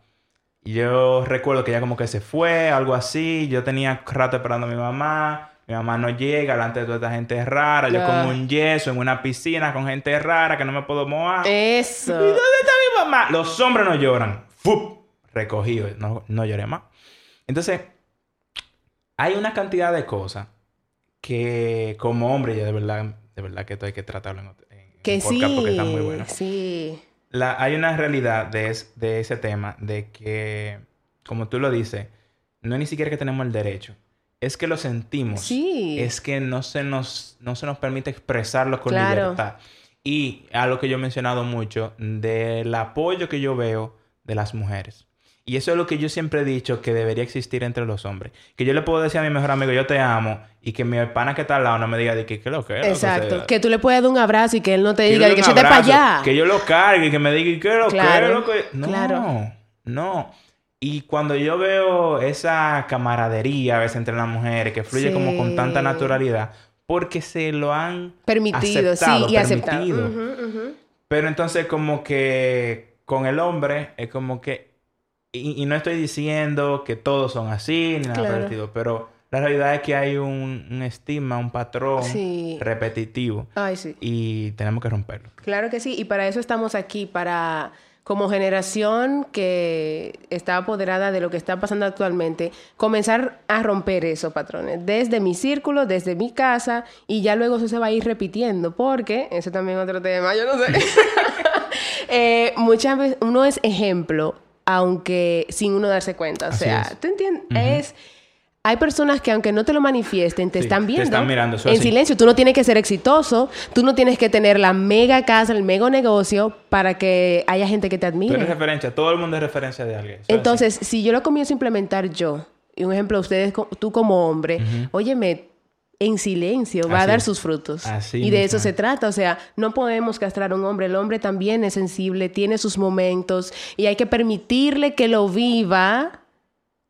Yo recuerdo que ella como que se fue, algo así. Yo tenía rato esperando a mi mamá. Mi mamá no llega delante de toda esta gente rara. Yo con un yeso en una piscina con gente rara que no me puedo mojar. Eso. ¿Y dónde está mi mamá? Los hombres no lloran. ¡Fup! Recogido. No, no lloré más. Entonces, hay una cantidad de cosas que como hombre yo de verdad, de verdad que esto hay que tratarlo en, en Que un sí. porque está muy bueno. Sí. La- hay una realidad de, es- de ese tema de que, como tú lo dices, no es ni siquiera que tenemos el derecho. Es que lo sentimos. Sí. Es que no se nos, no se nos permite expresarlo con Claro. libertad. Y algo que yo he mencionado mucho, del apoyo que yo veo de las mujeres. Y eso es lo que yo siempre he dicho que debería existir entre los hombres. Que yo le puedo decir a mi mejor amigo, yo te amo, y que mi pana que está al lado no me diga de que, ¿qué es lo que es? Exacto. Sea, que tú le puedas dar un abrazo y que él no te que diga de que un échate para allá. Que yo lo cargue y que me diga, ¿qué es lo que Claro, es lo que No, claro. no. Y cuando yo veo esa camaradería a veces entre las mujeres que fluye como con tanta naturalidad, porque se lo han Permitido, aceptado, sí, y aceptado. permitido. Pero entonces como que con el hombre es como que... Y, y no estoy diciendo que todos son así, ni nada Claro. estilo, pero la realidad es que hay un, un estigma, un patrón Sí. repetitivo Ay, sí. y tenemos que romperlo. Claro que sí, y para eso estamos aquí, para como generación que está apoderada de lo que está pasando actualmente, comenzar a romper esos patrones, desde mi círculo, desde mi casa, y ya luego eso se va a ir repitiendo, porque, ese también es otro tema, yo no sé, Eh, muchas veces uno es ejemplo, aunque sin uno darse cuenta, o Así sea, es. ¿tú entiendes? Es... Hay personas que aunque no te lo manifiesten, te Sí, están te viendo. están mirando, eso en así. silencio. Tú no tienes que ser exitoso. Tú no tienes que tener la mega casa, el mega negocio para que haya gente que te Tú eres admire. referencia, todo el mundo es referencia de alguien. Eso Entonces, si yo lo comienzo a implementar yo, y un ejemplo, ustedes, tú como hombre, óyeme, en silencio va a dar sus frutos. Así y de eso es. se trata. O sea, no podemos castrar a un hombre. El hombre también es sensible, tiene sus momentos y hay que permitirle que lo viva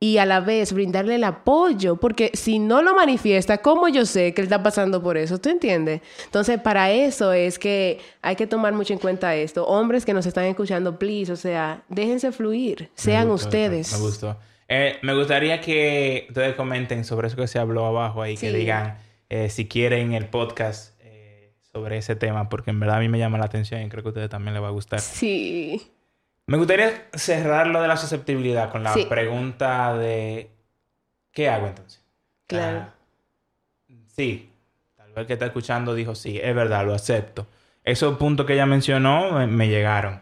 y a la vez brindarle el apoyo, porque si no lo manifiesta, ¿cómo yo sé que él está pasando por eso? ¿Tú entiendes? Entonces, para eso es que hay que tomar mucho en cuenta esto. Hombres que nos están escuchando, please, o sea, déjense fluir, sean gustó, ustedes. Me gustó. Eh, me gustaría que ustedes comenten sobre eso que se habló abajo ahí, que Sí. digan eh, si quieren el podcast eh, sobre ese tema, porque en verdad a mí me llama la atención y creo que a ustedes también les va a gustar. Sí. Me gustaría cerrar lo de la susceptibilidad con la Sí. pregunta de ¿qué hago entonces? Claro. Ah, sí, tal vez el que está escuchando dijo sí, es verdad, lo acepto. Esos puntos que ella mencionó me, me llegaron.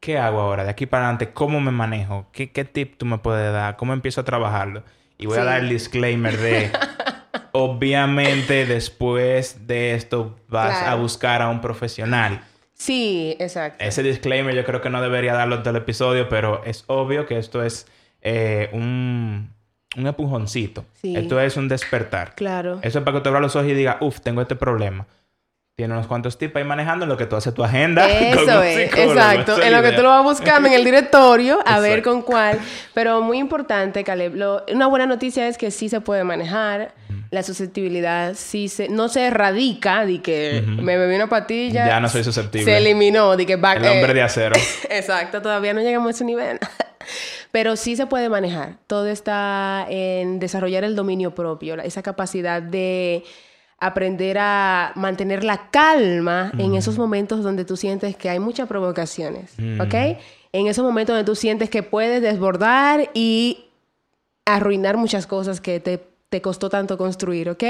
¿Qué hago ahora? De aquí para adelante, ¿cómo me manejo? ¿Qué, qué tip tú me puedes dar? ¿Cómo empiezo a trabajarlo? Y voy a dar el disclaimer de... obviamente, después de esto vas a buscar a un profesional. Sí, exacto. Ese disclaimer yo creo que no debería darlo en todo el episodio, pero es obvio que esto es eh, un, un empujoncito. Sí. Esto es un despertar. Claro. Eso es para que te abras los ojos y digas, uff, tengo este problema. Tiene unos cuantos tips ahí manejando en lo que tú haces tu agenda. Eso es, exacto. En lo que tú lo vas buscando en el directorio, a ver con cuál. Pero muy importante, Caleb. lo- una buena noticia es que sí se puede manejar. la susceptibilidad sí se, no se erradica de que me bebí una patilla. Ya no soy susceptible. Se eliminó, de que back, El hombre de acero. Exacto, todavía no llegamos a ese nivel. Pero sí se puede manejar. Todo está en desarrollar el dominio propio, esa capacidad de aprender a mantener la calma en esos momentos donde tú sientes que hay muchas provocaciones, ¿ok? En esos momentos donde tú sientes que puedes desbordar y arruinar muchas cosas que te, te costó tanto construir, ¿ok?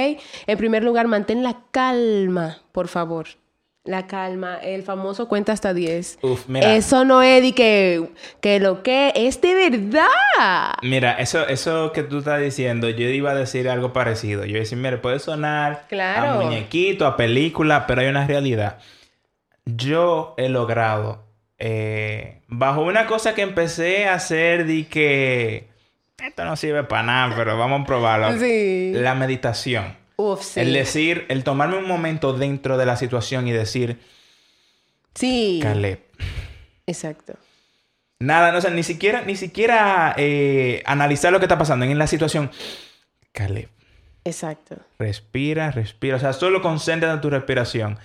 En primer lugar, mantén la calma, por favor. La calma, el famoso cuenta hasta 10. Uf, mira. Eso no es de que, que lo que es de verdad. Mira, eso, eso que tú estás diciendo, yo iba a decir algo parecido. Yo iba a decir, mira, puede sonar Claro. a muñequito, a película, pero hay una realidad. Yo he logrado, eh, bajo una cosa que empecé a hacer de que esto no sirve para nada, pero vamos a probarlo. Sí. La meditación. Uf, sí. El decir, el tomarme un momento dentro de la situación y decir, Sí. Caleb, Exacto. Nada, no, o sea, ni siquiera, ni siquiera eh, analizar lo que está pasando en la situación. Caleb, Exacto. respira, respira. O sea, solo concéntrate en tu respiración.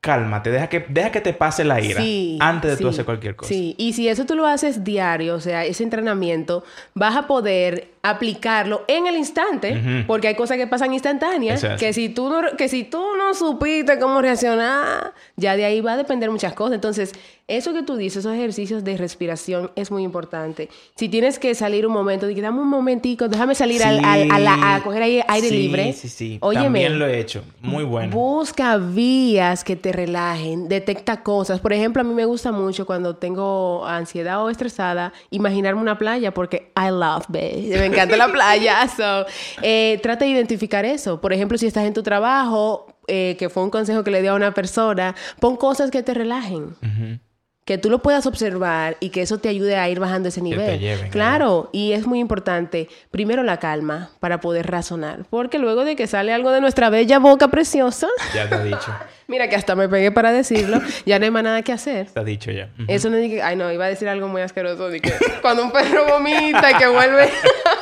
Cálmate, deja que, deja que te pase la ira Sí, antes de tú hacer cualquier cosa. Sí, y si eso tú lo haces diario, o sea, ese entrenamiento, vas a poder aplicarlo en el instante, porque hay cosas que pasan instantáneas, es. que si tú no, que si tú no supiste cómo reaccionar, ya de ahí va a depender muchas cosas. Entonces, eso que tú dices, esos ejercicios de respiración es muy importante. Si tienes que salir un momento, de que dame un momentico, déjame salir al- al- a, la- a coger aire, aire Sí, libre. Sí, sí, Óyeme, También lo he hecho. Muy bueno. Busca vías que te relajen, detecta cosas. Por ejemplo, a mí me gusta mucho cuando tengo ansiedad o estresada, imaginarme una playa porque I love beach. Encanta la playa. So, eh, trata de identificar eso. Por ejemplo, si estás en tu trabajo, eh, que fue un consejo que le dio a una persona, pon cosas que te relajen. Ujú. Que tú lo puedas observar y que eso te ayude a ir bajando ese te nivel. lleven, claro, y es muy importante, primero la calma para poder razonar, porque luego de que sale algo de nuestra bella boca preciosa, Ya te he dicho. mira que hasta me pegué para decirlo, ya no hay más nada que hacer. Te he dicho ya. Ujú. Eso no que, ay no, iba a decir algo muy asqueroso, de que cuando un perro vomita y que vuelve.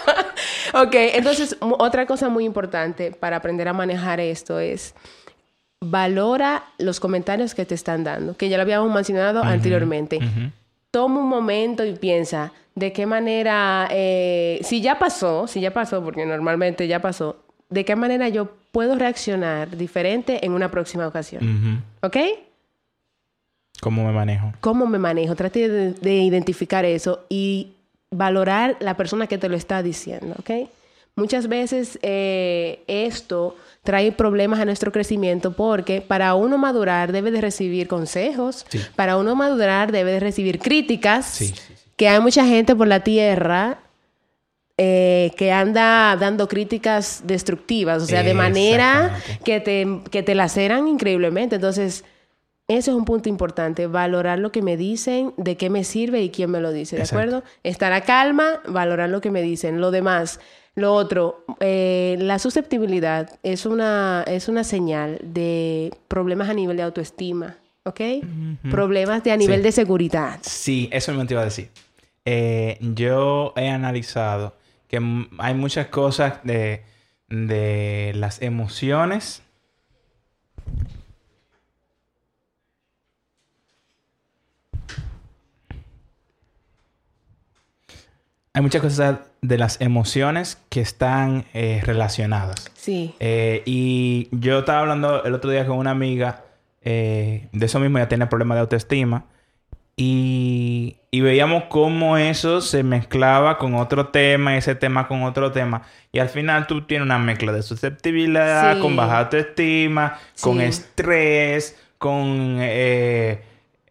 ok, entonces otra cosa muy importante para aprender a manejar esto es valora los comentarios que te están dando, que ya lo habíamos mencionado anteriormente. Toma un momento y piensa de qué manera, eh, si ya pasó, si ya pasó, porque normalmente ya pasó, de qué manera yo puedo reaccionar diferente en una próxima ocasión. ¿Ok? ¿Cómo me manejo? cómo me manejo. Trate de, de identificar eso y valorar la persona que te lo está diciendo, ¿ok? Muchas veces eh, esto trae problemas a nuestro crecimiento porque para uno madurar debe de recibir consejos, Sí. para uno madurar debe de recibir críticas, Sí, que hay mucha gente por la tierra eh, que anda dando críticas destructivas, o sea, de manera que te, que te laceran increíblemente. Entonces, eso es un punto importante, valorar lo que me dicen, de qué me sirve y quién me lo dice, ¿de Exacto. acuerdo? Estar a calma, valorar lo que me dicen. Lo demás, lo otro, eh, la susceptibilidad es una, es una señal de problemas a nivel de autoestima, ¿ok? Problemas de a nivel Sí. de seguridad. Sí, eso me iba a decir. Eh, yo he analizado que hay muchas cosas de, de las emociones. Hay muchas cosas de las emociones que están eh, relacionadas. Sí. Eh, y yo estaba hablando el otro día con una amiga eh, de eso mismo, ya tiene problemas de autoestima. Y, y veíamos cómo eso se mezclaba con otro tema, ese tema con otro tema. Y al final tú tienes una mezcla de susceptibilidad, Sí. con baja autoestima, con estrés, con... eh,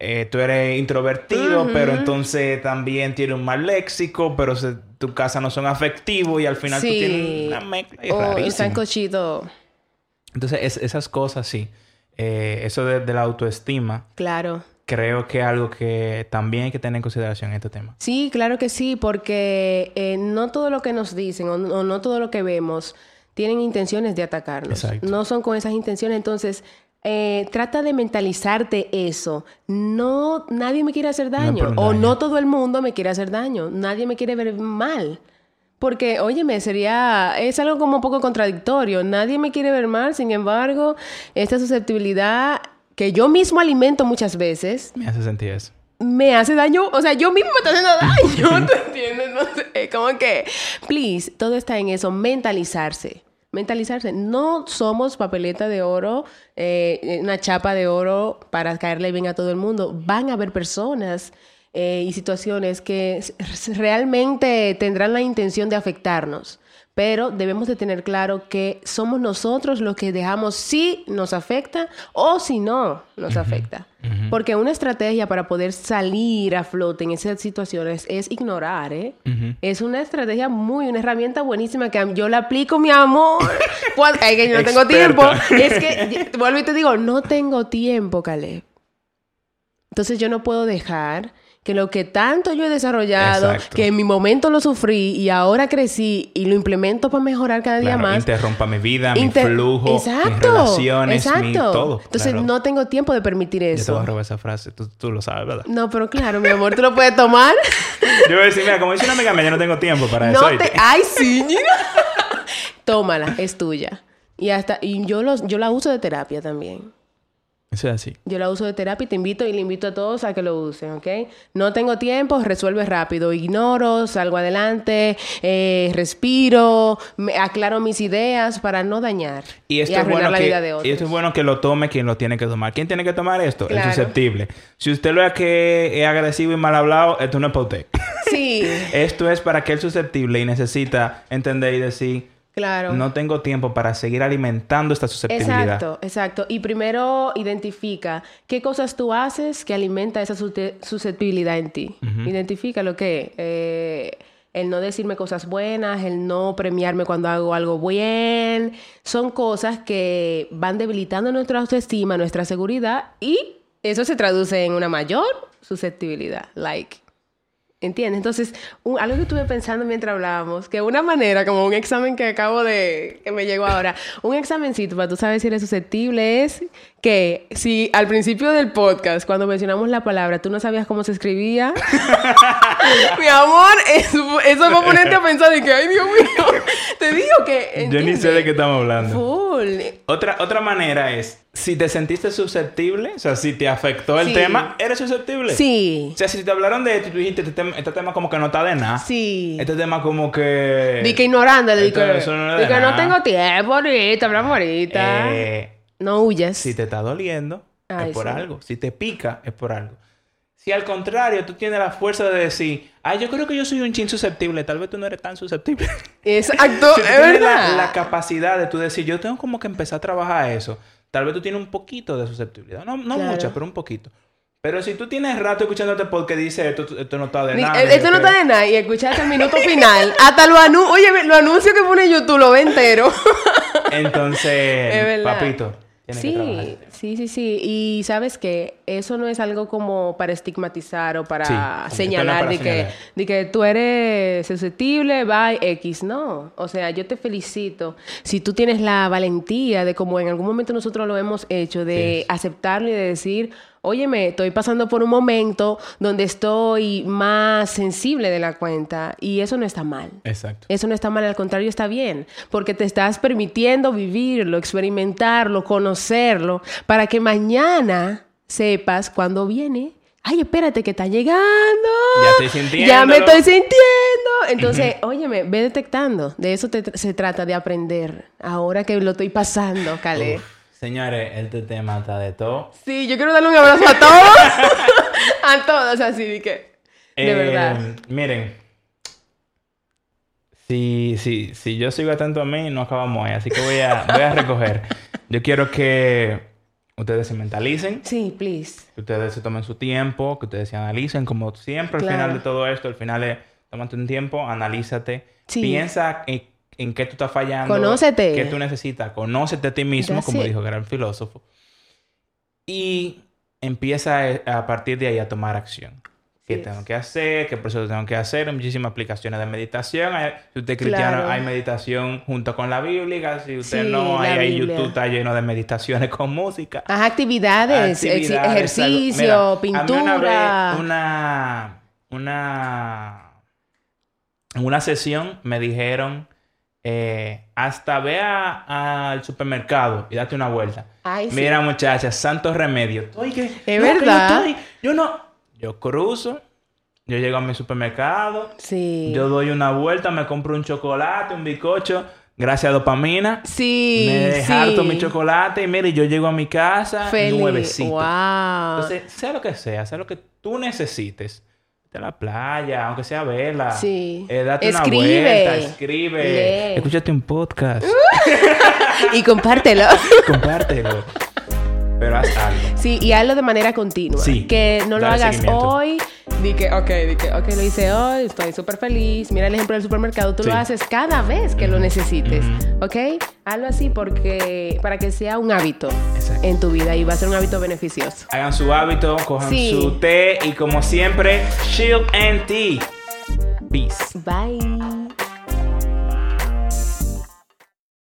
eh, tú eres introvertido, pero entonces también tienes un mal léxico, pero se- tu casa no son afectivos y al final tú tienes una mezcla es sancochito. Entonces, es- esas cosas sí. Eh, eso de, de la autoestima, Claro. creo que es algo que también hay que tener en consideración en este tema. Sí, claro que sí, porque eh, no todo lo que nos dicen o, o no todo lo que vemos tienen intenciones de atacarnos. Exacto. No son con esas intenciones. Entonces, eh, trata de mentalizarte eso. No, nadie me quiere hacer daño. un o daño. no todo el mundo me quiere hacer daño. Nadie me quiere ver mal. Porque, óyeme, sería, es algo como un poco contradictorio. Nadie me quiere ver mal, sin embargo, esta susceptibilidad que yo mismo alimento muchas veces. Me hace sentir eso. Me hace daño, o sea, yo mismo me estoy haciendo daño, ¿tú entiendes? No sé, como que, please, todo está en eso, mentalizarse mentalizarse. No somos papeleta de oro, eh, una chapa de oro para caerle bien a todo el mundo. Van a haber personas eh, y situaciones que realmente tendrán la intención de afectarnos. Pero debemos de tener claro que somos nosotros los que dejamos si nos afecta o si no nos afecta. Porque una estrategia para poder salir a flote en esas situaciones es ignorar, ¿eh? Es una estrategia muy, una herramienta buenísima que yo la aplico, mi amor. Es que yo no tengo tiempo. Es que, vuelvo y te digo, no tengo tiempo, Caleb. Entonces yo no puedo dejar que lo que tanto yo he desarrollado, que en mi momento lo sufrí y ahora crecí y lo implemento para mejorar cada día más. Interrumpa mi vida, mi flujo, exacto, mis relaciones, mi todo. Entonces no tengo tiempo de permitir eso. Yo te voy a robar esa frase, tú, lo sabes, ¿verdad? No, pero claro, mi amor, tú lo puedes tomar. yo voy a decir, mira, como dice una amiga mía, yo no tengo tiempo para eso. Te... Ay, sí. Tómala, es tuya. Y hasta y yo los yo la uso de terapia también. Eso es así. Yo la uso de terapia y te invito y le invito a todos a que lo usen, ¿ok? No tengo tiempo, resuelve rápido. Ignoro, salgo adelante, eh, respiro, me aclaro mis ideas para no dañar y, esto es bueno la que, vida de otros. Y esto es bueno que lo tome quien lo tiene que tomar. ¿Quién tiene que tomar esto? El susceptible. Si usted lo ve que es agresivo y mal hablado, esto no es para usted. Sí. esto es para aquel susceptible y necesita entender y decir Claro. No tengo tiempo para seguir alimentando esta susceptibilidad. Exacto, exacto. Y primero identifica qué cosas tú haces que alimenta esa susceptibilidad en ti. Identifica lo que eh, el no decirme cosas buenas, el no premiarme cuando hago algo bien, son cosas que van debilitando nuestra autoestima, nuestra seguridad y eso se traduce en una mayor susceptibilidad. Like, ¿Entiendes? Entonces, algo que estuve pensando mientras hablábamos, que una manera, como un examen que acabo de, que me llegó ahora, un examencito para tú sabes si eres susceptible es que si al principio del podcast, cuando mencionamos la palabra, tú no sabías cómo se escribía, mi amor, eso, eso va a ponerte a pensar de que, ay, Dios mío, te digo que... Yo ni sé de qué estamos hablando. Full. Otra, otra manera es si te sentiste susceptible, o sea, si te afectó el tema, ¿eres susceptible? Sí. O sea, si te hablaron de esto y tú dijiste, este tema, este tema como que no está de nada. Sí. Este tema como que... Di que ignorando, di que, no, que no tengo tiempo ahorita, hablamos ahorita. Eh, no huyas. Si te está doliendo, es por algo. Si te pica, es por algo. Si al contrario, tú tienes la fuerza de decir, ay, yo creo que yo soy un chin susceptible, tal vez tú no eres tan susceptible. Exacto, si tú tienes La, la, capacidad de tú decir, yo tengo como que empezar a trabajar eso Tal vez tú tienes un poquito de susceptibilidad. No, no mucha, pero un poquito. Pero si tú tienes rato escuchándote porque dice esto, esto no está de nada. Esto no está de nada. Y escuchaste el minuto final. hasta lo anuncio. Oye, lo anuncio que pone YouTube lo ve entero. Entonces, papito, sí, sí, sí, sí. Y sabes que eso no es algo como para estigmatizar o para señalar, de, Que, de que tú eres susceptible, bye, X. No. O sea, yo te felicito. Si tú tienes la valentía de, como en algún momento nosotros lo hemos hecho, de aceptarlo y de decir óyeme, estoy pasando por un momento donde estoy más sensible de la cuenta y eso no está mal. Exacto. Eso no está mal, al contrario está bien, porque te estás permitiendo vivirlo, experimentarlo, conocerlo, para que mañana sepas cuándo viene. Ay, espérate que está llegando. Ya estoy sintiendo. Ya me estoy sintiendo. Entonces, óyeme, ve detectando. De eso se trata, de aprender. Ahora que lo estoy pasando, Caleb. Señores, este tema está de todo. Sí, yo quiero darle un abrazo a todos. a todos, así de que. De eh, verdad. Miren. Si, si, si yo sigo atento a mí, no acabamos ahí. Así que voy a, voy a recoger. Yo quiero que ustedes se mentalicen. Sí, please. Que ustedes se tomen su tiempo, que ustedes se analicen. Como siempre, al final de todo esto, al final es tómate un tiempo, analízate. Piensa en en qué tú estás fallando. Conócete. ¿Qué tú necesitas? Conócete a ti mismo, como dijo el gran filósofo. Y empieza a partir de ahí a tomar acción. ¿Qué tengo que hacer? ¿Qué proceso tengo que hacer? Hay muchísimas aplicaciones de meditación. si usted es cristiano, hay meditación junto con la Biblia. Si usted no, hay, YouTube está lleno de meditaciones con música. Haz actividades, ejercicio, pintura. una, una en una sesión me dijeron, eh, hasta ve al supermercado y date una vuelta. Ay, sí. Mira, muchacha, santo remedio. Oye, Es no, que verdad. Yo, estoy- yo no. Yo cruzo, yo llego a mi supermercado, Sí. yo doy una vuelta, me compro un chocolate, un bizcocho, gracias a dopamina. Sí, me sí. harto mi chocolate y mire, yo llego a mi casa Feliz. nuevecito. Wow. Entonces, sea lo que sea, sea lo que tú necesites. De la playa, aunque sea vela. Sí. Eh, date Escribe. una vuelta, escribe. Escúchate un podcast. y compártelo. compártelo. Pero haz algo. Sí, y hazlo de manera continua. Sí, Que no lo hagas hoy. Di que, ok, di que, ok, lo hice hoy, estoy súper feliz. Mira el ejemplo del supermercado, tú Sí. lo haces cada vez que lo necesites. ¿Ok? Hazlo así porque, para que sea un hábito Exacto. en tu vida y va a ser un hábito beneficioso. Hagan su hábito, cojan Sí. su té y como siempre, chill and tea. Peace. Bye.